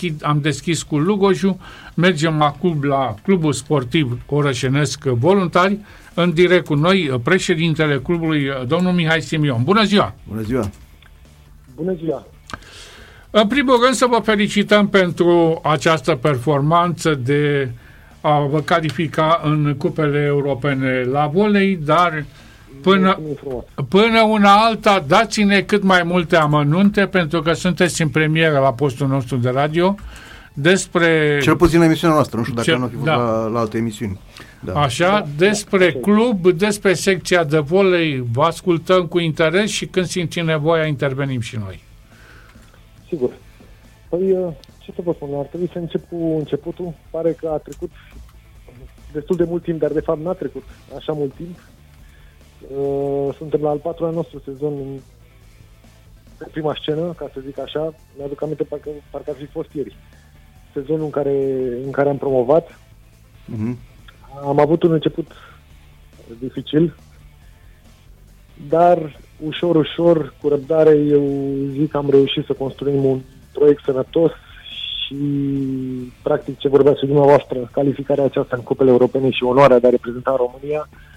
deschid, am deschis cu Lugoju, mergem acum la Clubul Sportiv Orășenesc Voluntari, în direct cu noi președintele clubului, domnul Mihai Simion. Bună ziua! Bună ziua! Bună ziua! În primul rând să vă felicităm pentru această performanță de a vă califica în cupele europene la volei, dar până, până una alta dați-ne cât mai multe amănunte pentru că sunteți în premieră la postul nostru de radio despre... Cel puțin emisiunea noastră, nu știu dacă ce, nu fi da. la, la alte emisiuni. Da. Așa, da, despre da, club, despre secția de volei, vă ascultăm cu interes și când simțim nevoia intervenim și noi. Sigur. Păi, uh, ce să vă spun, ar trebui să încep cu începutul. Pare că a trecut destul de mult timp, dar de fapt n-a trecut așa mult timp. Uh, suntem la al patrulea nostru sezon în prima scenă, ca să zic așa. Mi-aduc aminte parcă, parcă ar fi fost ieri. Sezonul în care, în care am promovat. Uh-huh. Am avut un început dificil, dar ușor, ușor, cu răbdare, eu zic că am reușit să construim un proiect sănătos și, practic, ce vorbea și dumneavoastră, calificarea aceasta în cupele europene și onoarea de a reprezenta România uh,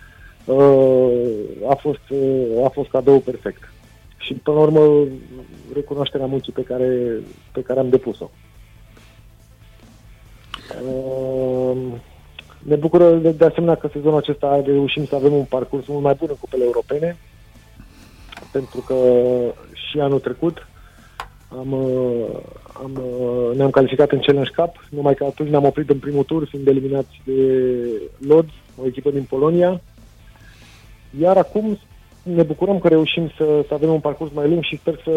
a fost, uh, a fost cadou perfect. Și, până la urmă, recunoașterea muncii pe care, pe care am depus-o. Uh, ne bucură de, de asemenea că sezonul acesta reușim să avem un parcurs mult mai bun în cupele europene pentru că și anul trecut am, uh, am, uh, ne-am calificat în Challenge Cup, numai că atunci ne-am oprit în primul tur, fiind eliminați de Lod, o echipă din Polonia. Iar acum ne bucurăm că reușim să, să avem un parcurs mai lung și sper să,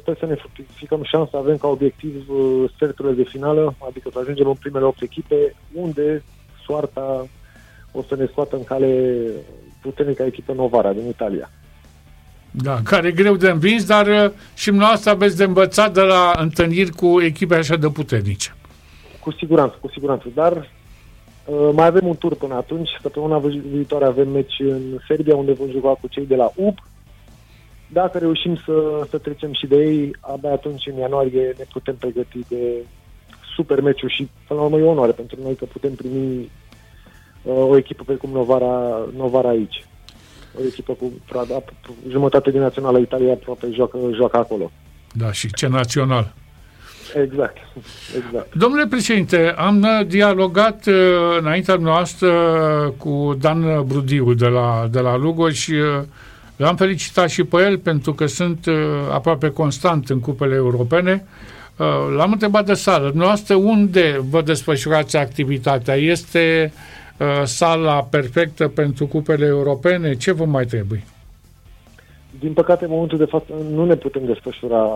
sper să ne fructificăm șansa să avem ca obiectiv uh, sferturile de finală, adică să ajungem în primele 8 echipe, unde soarta o să ne scoată în cale puternica echipă Novara din Italia. Da, care e greu de învins, dar uh, și dumneavoastră aveți de învățat de la întâlniri cu echipe așa de puternice. Cu siguranță, cu siguranță, dar uh, mai avem un tur până atunci. Săptămâna viitoare avem meci în Serbia, unde vom juca cu cei de la UB. Dacă reușim să, să trecem și de ei, abia atunci, în ianuarie, ne putem pregăti de super meciuri și, până la urmă, e onoare pentru noi că putem primi uh, o echipă precum Novara, Novara aici o echipă cu Prada, jumătate din națională Italia aproape joacă, joacă acolo. Da, și ce național. Exact, exact. Domnule președinte, am dialogat uh, înaintea noastră cu Dan Brudiu de la, de la Lugo și uh, l-am felicitat și pe el pentru că sunt uh, aproape constant în cupele europene. L-am întrebat de sală. Noastră, unde vă desfășurați activitatea? Este uh, Uh, sala perfectă pentru cupele europene? Ce vă mai trebuie? Din păcate, în momentul de față, nu ne putem desfășura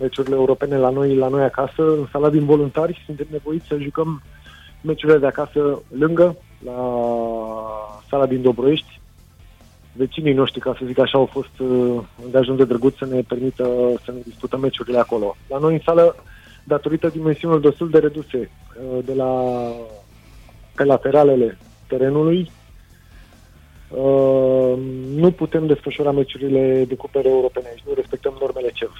meciurile europene la noi, la noi acasă, în sala din voluntari. Suntem nevoiți să jucăm meciurile de acasă lângă, la sala din Dobroiești. Vecinii noștri, ca să zic așa, au fost uh, de ajuns de drăguț să ne permită să ne disputăm meciurile acolo. La noi în sală, datorită dimensiunilor destul de reduse, uh, de la pe lateralele terenului. Uh, nu putem desfășura meciurile de cupere europene și nu respectăm normele CEF.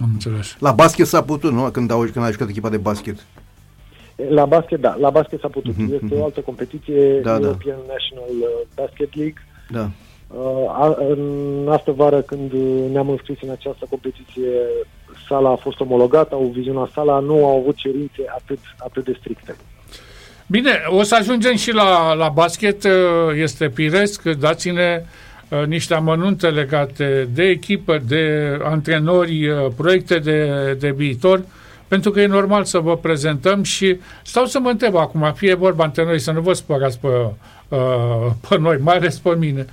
Am înțeles. La basket s-a putut, nu? Când, au, când a jucat echipa de basket. La basket, da. La basket s-a putut. Uh-huh, este uh-huh. o altă competiție, da, da. European da. National uh, Basket League. Da. Uh, a, în astă vară, când ne-am înscris în această competiție, sala a fost omologată, au vizionat sala, nu au avut cerințe atât, atât de stricte. Bine, o să ajungem și la, la basket, uh, este piresc, dați-ne uh, niște amănunte legate de echipă, de antrenori, uh, proiecte de, de viitor, pentru că e normal să vă prezentăm și stau să mă întreb acum, fie vorba între noi, să nu vă spărați pe, pe noi, mai ales pe mine.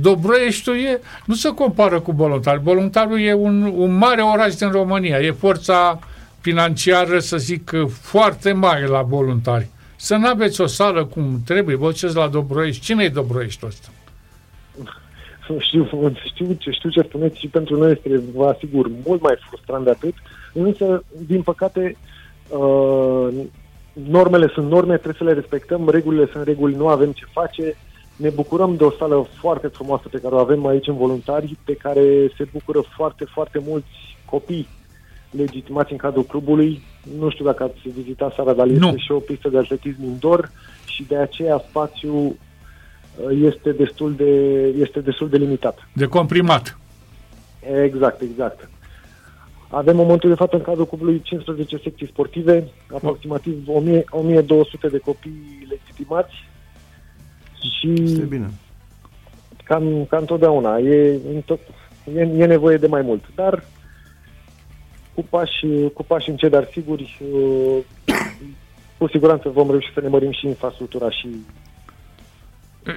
Dobroieștiul e, nu se compară cu voluntar. Voluntarul e un, un mare oraș din România, e forța financiară, să zic, foarte mare la voluntari. Să nu aveți o sală cum trebuie, vă duceți la Dobroiești. Cine e Dobroiești ăsta? Știu, știu, ce, știu ce spuneți și pentru noi este, vă asigur, mult mai frustrant de atât, însă, din păcate, uh, normele sunt norme, trebuie să le respectăm, regulile sunt reguli, nu avem ce face, ne bucurăm de o sală foarte frumoasă pe care o avem aici în voluntari, pe care se bucură foarte, foarte mulți copii legitimați în cadrul clubului. Nu știu dacă ați vizitat Sara, dar este și o pistă de atletism indoor și de aceea spațiul uh, este destul de, este destul de limitat. De comprimat. Exact, exact. Avem în momentul de față în cadrul clubului 15 secții sportive, aproximativ 1000, 1200 de copii legitimați și este bine. Ca, ca întotdeauna, e, e, e nevoie de mai mult, dar cu pași, cu pași încet, dar siguri, uh, cu siguranță vom reuși să ne mărim și infrastructura și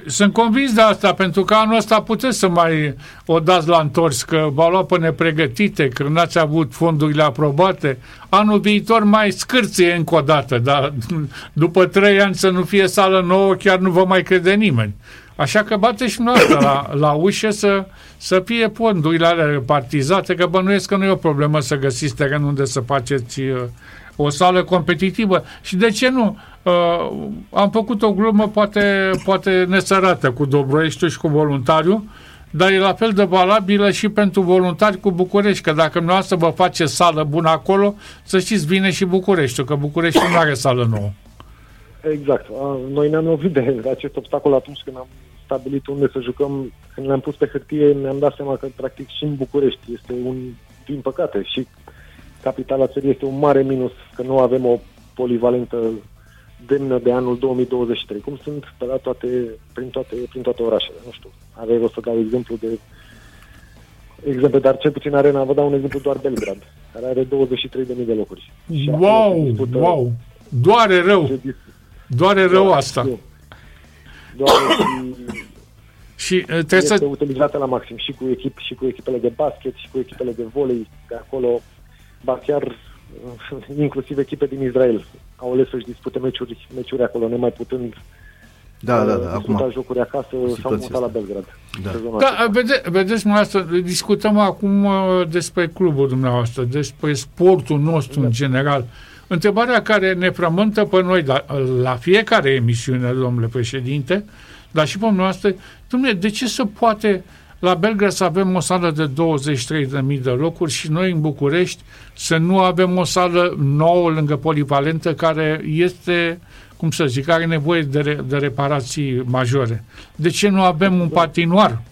sunt convins de asta, pentru că anul ăsta puteți să mai o dați la întors, că v-au luat pe nepregătite, că n-ați avut fondurile aprobate. Anul viitor mai scârție încă o dată, dar după trei ani să nu fie sală nouă, chiar nu vă mai crede nimeni. Așa că bate și noastră la, la ușă să, să fie fondurile alea repartizate, că bănuiesc că nu e o problemă să găsiți teren unde să faceți uh, o sală competitivă. Și de ce nu? Uh, am făcut o glumă poate, poate nesărată cu Dobroieștiul și cu voluntariu, dar e la fel de valabilă și pentru voluntari cu București, că dacă nu să vă face sală bună acolo, să știți, vine și Bucureștiul, că Bucureștiul nu are sală nouă. Exact. Noi ne-am lovit de acest obstacol atunci când am stabilit unde să jucăm. Când le-am pus pe hârtie, ne-am dat seama că, practic, și în București este un, din păcate, și capitala țării este un mare minus că nu avem o polivalentă demnă de anul 2023, cum sunt pe la toate, prin, toate, prin toate orașele. Nu știu, avei o să dau exemplu de exemple, dar cel puțin arena, vă dau un exemplu doar Belgrad, care are 23.000 de locuri. Wow, dispută, wow, doare rău, doare rău asta. Doare și și uh, trebuie este să... utilizată la maxim și cu, echip, și cu echipele de basket și cu echipele de volei de acolo, ba chiar uh, inclusiv echipe din Israel au ales să-și dispute meciuri, meciuri acolo, nemai putând da, da, da, acum jocuri acasă sau mutat la Belgrad. Da, da vede, vedeți, dumneavoastră, discutăm acum uh, despre clubul dumneavoastră, despre sportul nostru da. în general. Întrebarea care ne frământă pe noi la, la fiecare emisiune, domnule președinte, dar și pe noastră, domnule, de ce se poate la Belgrad să avem o sală de 23.000 de locuri și noi în București să nu avem o sală nouă lângă polivalentă care este, cum să zic, are nevoie de, re, de reparații majore. De ce nu avem un patinoar?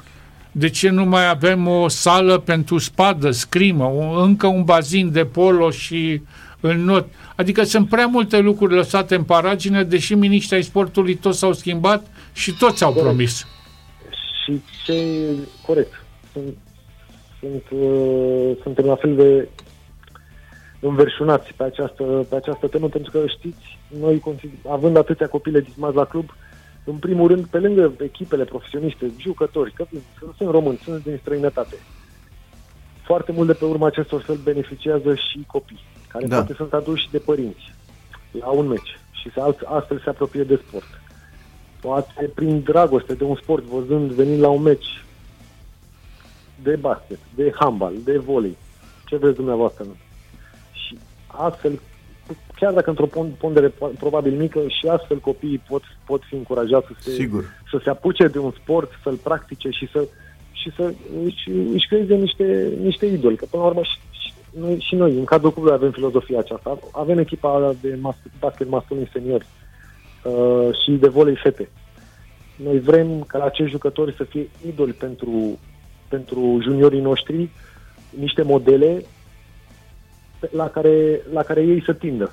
De ce nu mai avem o sală pentru spadă, scrimă, o, încă un bazin de polo și în not? Adică sunt prea multe lucruri lăsate în paragine, deși miniștrii ai sportului toți s-au schimbat și toți au promis și ce corect. Sunt, sunt, uh, suntem la fel de înverșunați pe această, pe această temă, pentru că știți, noi având atâția copii legismați la club, în primul rând, pe lângă echipele profesioniste, jucători, că sunt, sunt români, sunt din străinătate, foarte mult de pe urma acestor fel beneficiază și copii, care da. poate sunt aduși de părinți la un meci și astfel se apropie de sport poate prin dragoste de un sport, văzând, venind la un meci de basket, de handbal, de volei, ce vreți dumneavoastră. Și astfel, chiar dacă într-o pondere probabil mică, și astfel copiii pot, pot fi încurajați să se, Sigur. să se apuce de un sport, să-l practice și să, și să își, își creeze niște, niște idoli. Că până la urmă și, și, noi, și noi, în cadrul clubului, avem filozofia aceasta. Avem echipa de mas- basket masculin senior. Uh, Uh, și de volei fete. Noi vrem ca acești jucători să fie idoli pentru, pentru juniorii noștri, niște modele la care, la care ei să tindă.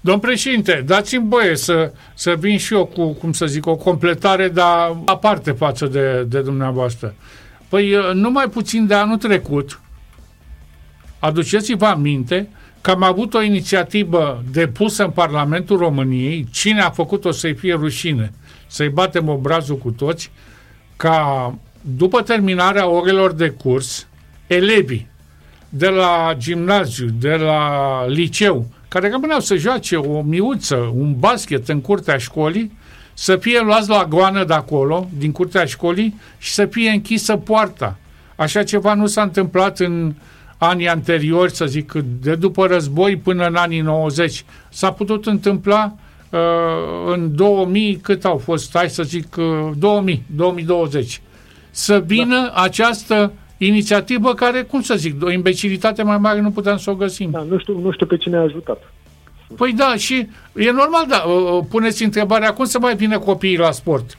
Domn președinte, dați-mi voie să, să vin și eu cu, cum să zic, o completare, dar aparte față de, de dumneavoastră. Păi, uh, numai puțin de anul trecut, aduceți-vă aminte că am avut o inițiativă depusă în Parlamentul României, cine a făcut-o să-i fie rușine, să-i batem obrazul cu toți, ca după terminarea orelor de curs, elevii de la gimnaziu, de la liceu, care rămâneau să joace o miuță, un basket în curtea școlii, să fie luați la goană de acolo, din curtea școlii, și să fie închisă poarta. Așa ceva nu s-a întâmplat în anii anteriori, să zic, de după război până în anii 90. S-a putut întâmpla uh, în 2000, cât au fost, hai să zic, uh, 2000, 2020. Să vină da. această inițiativă care, cum să zic, o imbecilitate mai mare nu puteam să o găsim. Da, nu știu, nu știu pe cine a ajutat. Păi da, și e normal, da, puneți întrebarea, cum să mai vină copiii la sport?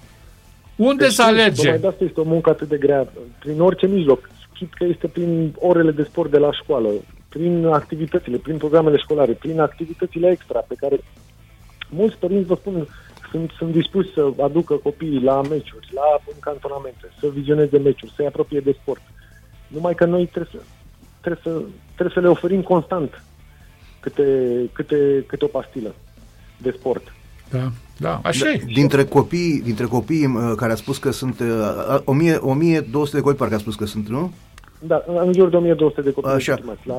Unde Deci, să alerge? Tocmai de asta este o muncă atât de grea, prin orice mijloc. Chit că este prin orele de sport de la școală, prin activitățile, prin programele școlare, prin activitățile extra pe care mulți părinți, vă spun, sunt, sunt dispuși să aducă copiii la meciuri, la cantonamente, să vizioneze meciuri, să-i apropie de sport. Numai că noi trebuie să, trebuie să, trebuie să le oferim constant câte, câte, câte o pastilă de sport. Da, da, așa e. Dintre copii, dintre copii uh, care a spus că sunt uh, 1000, 1200 de copii parcă a spus că sunt, nu? Da, în jur de 1200 de copii Așa. legitimați, la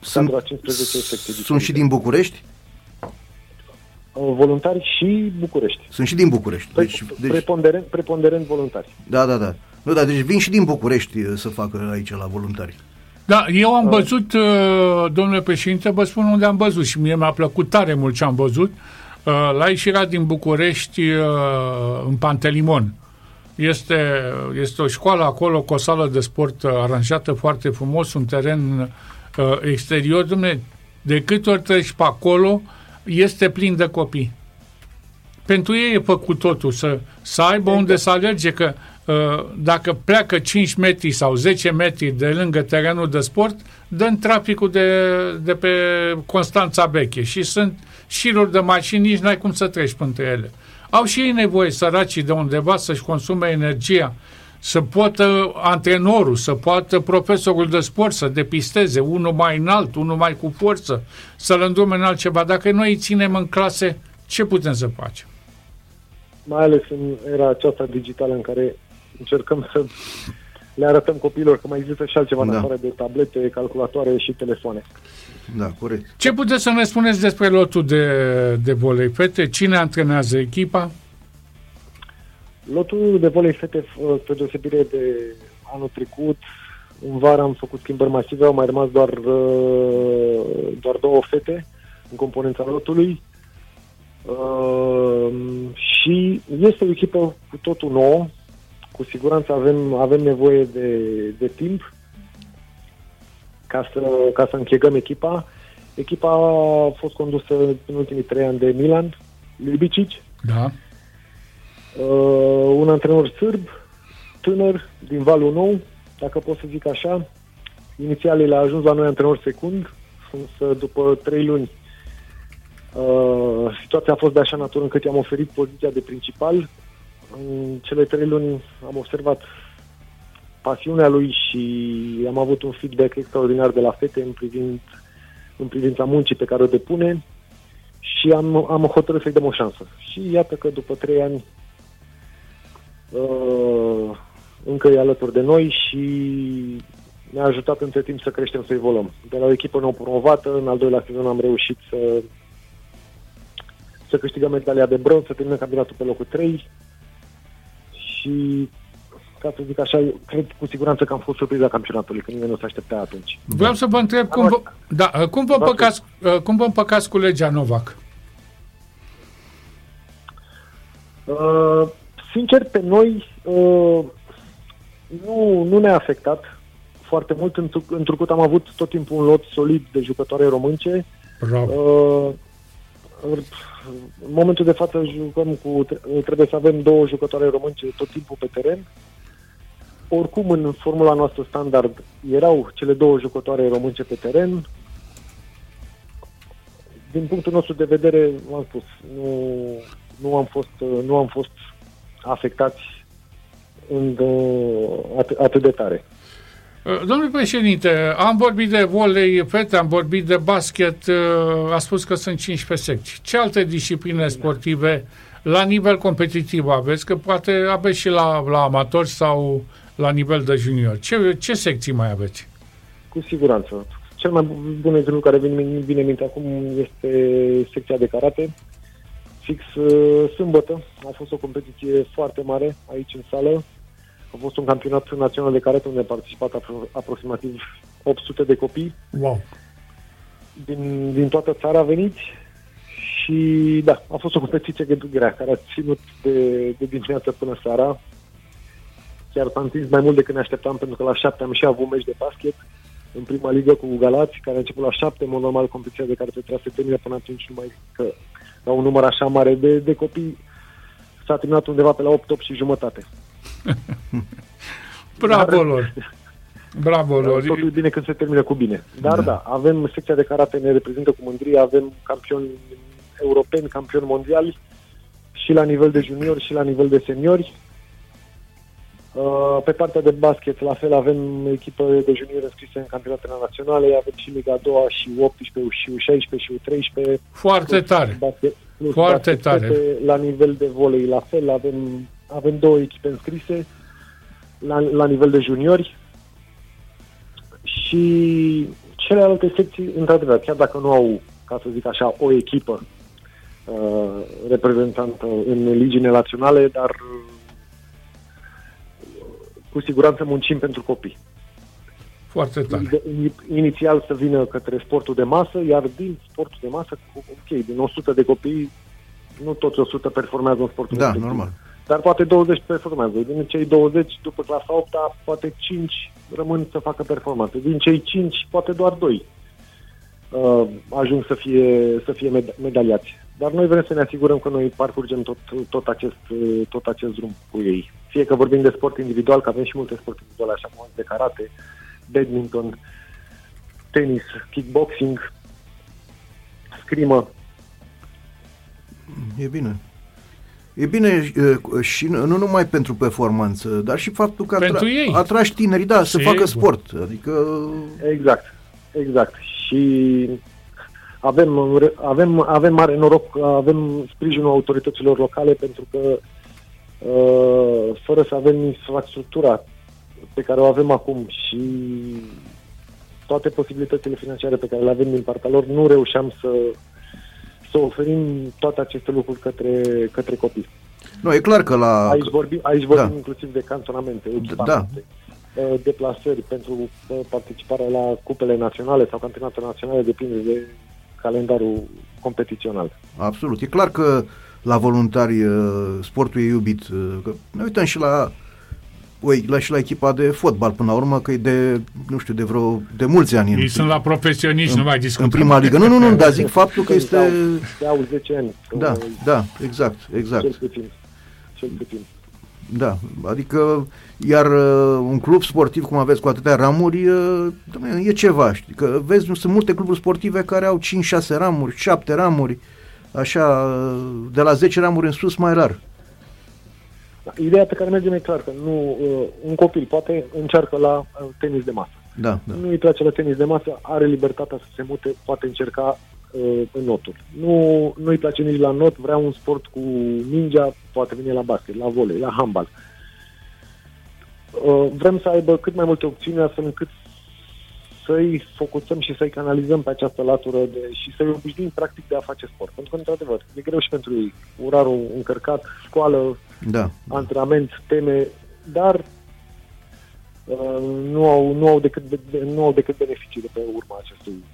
Sunt, cadrul a 15 secții sunt și din București? Uh, Voluntari și București. Sunt și din București. Pre- Deci, deci, preponderent, preponderent voluntari. da, da, da. Nu, da, deci vin și din București uh, să facă aici la voluntari. Da, eu am văzut, uh, domnule președinte, vă spun unde am văzut și mie mi-a plăcut tare mult ce am văzut. Uh, La ieșirea din București, uh, în Pantelimon. Este, este o școală acolo cu o sală de sport uh, aranjată foarte frumos, un teren uh, exterior. Dom'le, de câte ori treci pe acolo, este plin de copii. Pentru ei e făcut totul, să, să aibă unde să alerge, că uh, dacă pleacă 5 metri sau 10 metri de lângă terenul de sport, dă traficul de, de pe Constanța Beche și sunt șiruri de mașini, nici n-ai cum să treci între ele. Au și ei nevoie, săracii, de undeva să-și consume energia, să poată antrenorul, să poată profesorul de sport să depisteze, unul mai înalt, unul mai cu forță, să-l îndrume în altceva. Dacă noi îi ținem în clase, ce putem să facem? Mai ales în era aceasta digitală în care încercăm să le arătăm copiilor că mai există și altceva Da. în afară de tablete, calculatoare și telefoane. Da, corect. Ce puteți să ne spuneți despre lotul de, de volei fete? Cine antrenează echipa? Lotul de volei fete, f- pe deosebire de anul trecut, în vară am făcut schimbări masive, au mai rămas doar, uh, doar două fete în componența lotului. Uh, și este o echipă cu totul nouă. Cu siguranță avem, avem nevoie de, de timp ca să, ca să închegăm echipa. Echipa a fost condusă în ultimii trei ani de Milan, Lubicic, Da. uh, un antrenor sârb, tânăr, din Valul Nou, dacă pot să zic așa. Inițialele a ajuns la noi antrenor secund, însă după trei luni uh, situația a fost de așa natură încât i-am oferit poziția de principal. În cele trei luni am observat pasiunea lui și am avut un feedback extraordinar de la fete în, privind, în privința muncii pe care o depune și am, am hotărât să-i dăm o șansă. Și iată că după trei ani uh, încă e alături de noi și ne-a ajutat între timp să creștem, să evoluăm. De la o echipă nou promovată, în al doilea sezon am reușit să să câștigăm medalia de bronz, să terminăm campionatul pe locul 3 și ca să zic așa, eu cred cu siguranță că am fost surpriza campionatului, că nimeni nu se aștepta atunci. Vreau să vă întreb cum vă, da, cum vă, Da, împăcați, cum vă împăcați cu legea Novak? Uh, sincer, pe noi uh, nu, nu ne-a afectat foarte mult, întru- întrucât am avut tot timpul un lot solid de jucătoare românce. Bravo. Uh, în momentul de față jucăm cu, trebuie să avem două jucătoare românce tot timpul pe teren. Oricum, în formula noastră standard erau cele două jucătoare românce pe teren. Din punctul nostru de vedere, v-am spus, nu, nu, am, fost, nu am fost afectați în, atât, atât de tare. Domnule președinte, am vorbit de volei fete, am vorbit de basket, a spus că sunt 15 secții. Ce alte discipline sportive la nivel competitiv aveți? Că poate aveți și la, la amatori sau la nivel de junior. Ce, ce secții mai aveți? Cu siguranță. Cel mai bun exemplu care vine, vine în minte acum este secția de karate. Fix uh, sâmbătă a fost o competiție foarte mare aici în sală. A fost un campionat național de karate unde a participat apro- aproximativ 800 de copii. Wow! Din, din toată țara veniți și da, a fost o competiție grea care a ținut de, de dimineață până seara. chiar s-a întins mai mult decât ne așteptam, pentru că la șapte am și avut un meci de basket în prima ligă cu Galați, care a început la șapte, în mod normal competiția de care trebuia să termine până atunci numai că la un număr așa mare de, de copii s-a terminat undeva pe la 8, 8 și jumătate. Bravo Dar, lor! Bravo lor! Totul e bine când se termină cu bine. Dar da. da, avem secția de karate, ne reprezintă cu mândrie, avem campioni europeni, campioni mondiali și la nivel de juniori și la nivel de seniori. Uh, pe partea de basket, la fel, avem echipă de juniori înscrise în campionatele naționale, avem și Liga 2 și 18 și 16 și 13 Foarte tare. Basket, Foarte basket, tare. La nivel de volei, la fel, avem, avem două echipe înscrise la, la nivel de juniori și celelalte secții, într-adevăr, chiar dacă nu au, ca să zic așa, o echipă uh, reprezentantă în ligii naționale, dar cu siguranță muncim pentru copii. Foarte tare. Inițial să vină către sportul de masă, iar din sportul de masă, ok, din 100 de copii, nu toți 100 performează în sportul da, de Da, normal. Dar poate 20 performează. Din cei 20, după clasa 8 poate 5 rămân să facă performanță. Din cei 5, poate doar 2 uh, ajung să fie, să fie med- medaliați. Dar noi vrem să ne asigurăm că noi parcurgem tot, tot, acest, tot acest drum cu ei. Fie că vorbim de sport individual, că avem și multe sport individuale, așa cum de karate, badminton, tenis, kickboxing, scrimă. E bine. E bine și nu numai pentru performanță, dar și faptul că pentru atra- ei. atragi tinerii, da, să facă sport. Adică... Exact, exact. Și avem, avem, avem mare noroc, avem sprijinul autorităților locale pentru că uh, fără să avem infrastructura pe care o avem acum și toate posibilitățile financiare pe care le avem din partea lor, nu reușeam să, să oferim toate aceste lucruri către, către copii. Nu, e clar că la... Aici vorbim, aici vorbim da. inclusiv de cantonamente, da. Uh, deplasări pentru uh, participarea la cupele naționale sau campionate naționale, depinde de calendarul competițional. Absolut. E clar că la voluntari uh, sportul e iubit. Uh, că ne uităm și la Ui, la și la echipa de fotbal până la urmă, că e de, nu știu, de vreo, de mulți ani. Ei în, sunt la profesioniști, în, nu mai discutăm. În prima ligă. Nu, nu, nu, dar zic faptul că este... Au 10 ani. Da, da, exact, exact. Cel puțin. Cel puțin. Da, adică, iar uh, un club sportiv, cum aveți cu atâtea ramuri, uh, e ceva, știi, că vezi, nu sunt multe cluburi sportive care au 5-6 ramuri, 7 ramuri, așa, uh, de la 10 ramuri în sus, mai rar. Da, ideea pe care mergem e clar că nu, uh, un copil poate încearcă la uh, tenis de masă. Da, da. Nu îi place la tenis de masă, are libertatea să se mute, poate încerca uh, în notul. Nu, nu îi place nici la not, vrea un sport cu mingea, poate veni la basket, la volei, la handbal. Uh, vrem să aibă cât mai multe opțiuni astfel încât să-i focusăm și să-i canalizăm pe această latură de, și să-i obișnuim practic de a face sport. Pentru că, într-adevăr, e greu și pentru ei. Urarul încărcat, școală, da. antrenament, teme, dar uh, nu, au, nu, au decât, nu au decât beneficii de pe urma acestui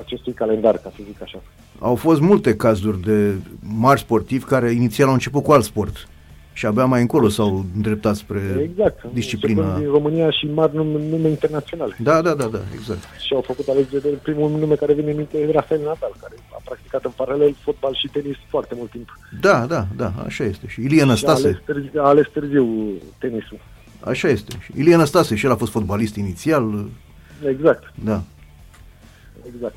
acestui calendar, ca să zic așa. Au fost multe cazuri de mari sportivi care inițial au început cu alt sport și abia mai încolo s-au îndreptat spre exact, disciplina. din România și mari nume, nume internaționale. Da, da, da, da, exact. Și au făcut alegere, primul nume care vine în minte e Rafael Nadal, care a practicat în paralel fotbal și tenis foarte mult timp. Da, da, da, așa este. Și Ilie Năstase. Și a ales, târziu, a ales târziu tenisul. Așa este. Și Ilie Năstase și el a fost fotbalist inițial. Exact. Da. Exact.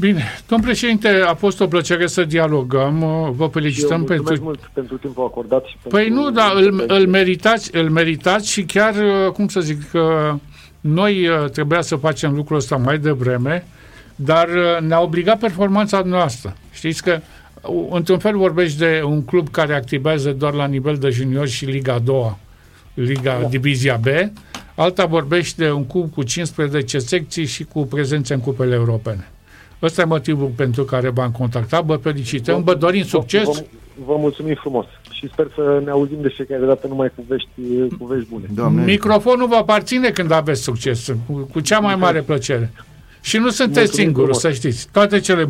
Bine, domn președinte, a fost o plăcere să dialogăm. Vă felicităm Eu pentru... mult pentru timpul acordat. Și păi pentru nu, dar îl, îl, meritați, îl meritați și chiar, cum să zic, că noi uh, trebuia să facem lucrul ăsta mai devreme, dar uh, ne-a obligat performanța noastră. Știți că, uh, într-un fel, vorbești de un club care activează doar la nivel de junior și Liga 2, Liga da. Divizia B, alta vorbești de un club cu 15 secții și cu prezență în cupele europene. Ăsta e motivul pentru care v-am contactat. Vă felicităm, vă dorim succes. Vă, vă mulțumim frumos și sper să ne auzim de fiecare dată numai cu vești, cu vești bune. Doamne. Microfonul vă aparține când aveți succes, cu, cu cea mai mare plăcere. Și nu sunteți singurul, să știți. Toate cele bune.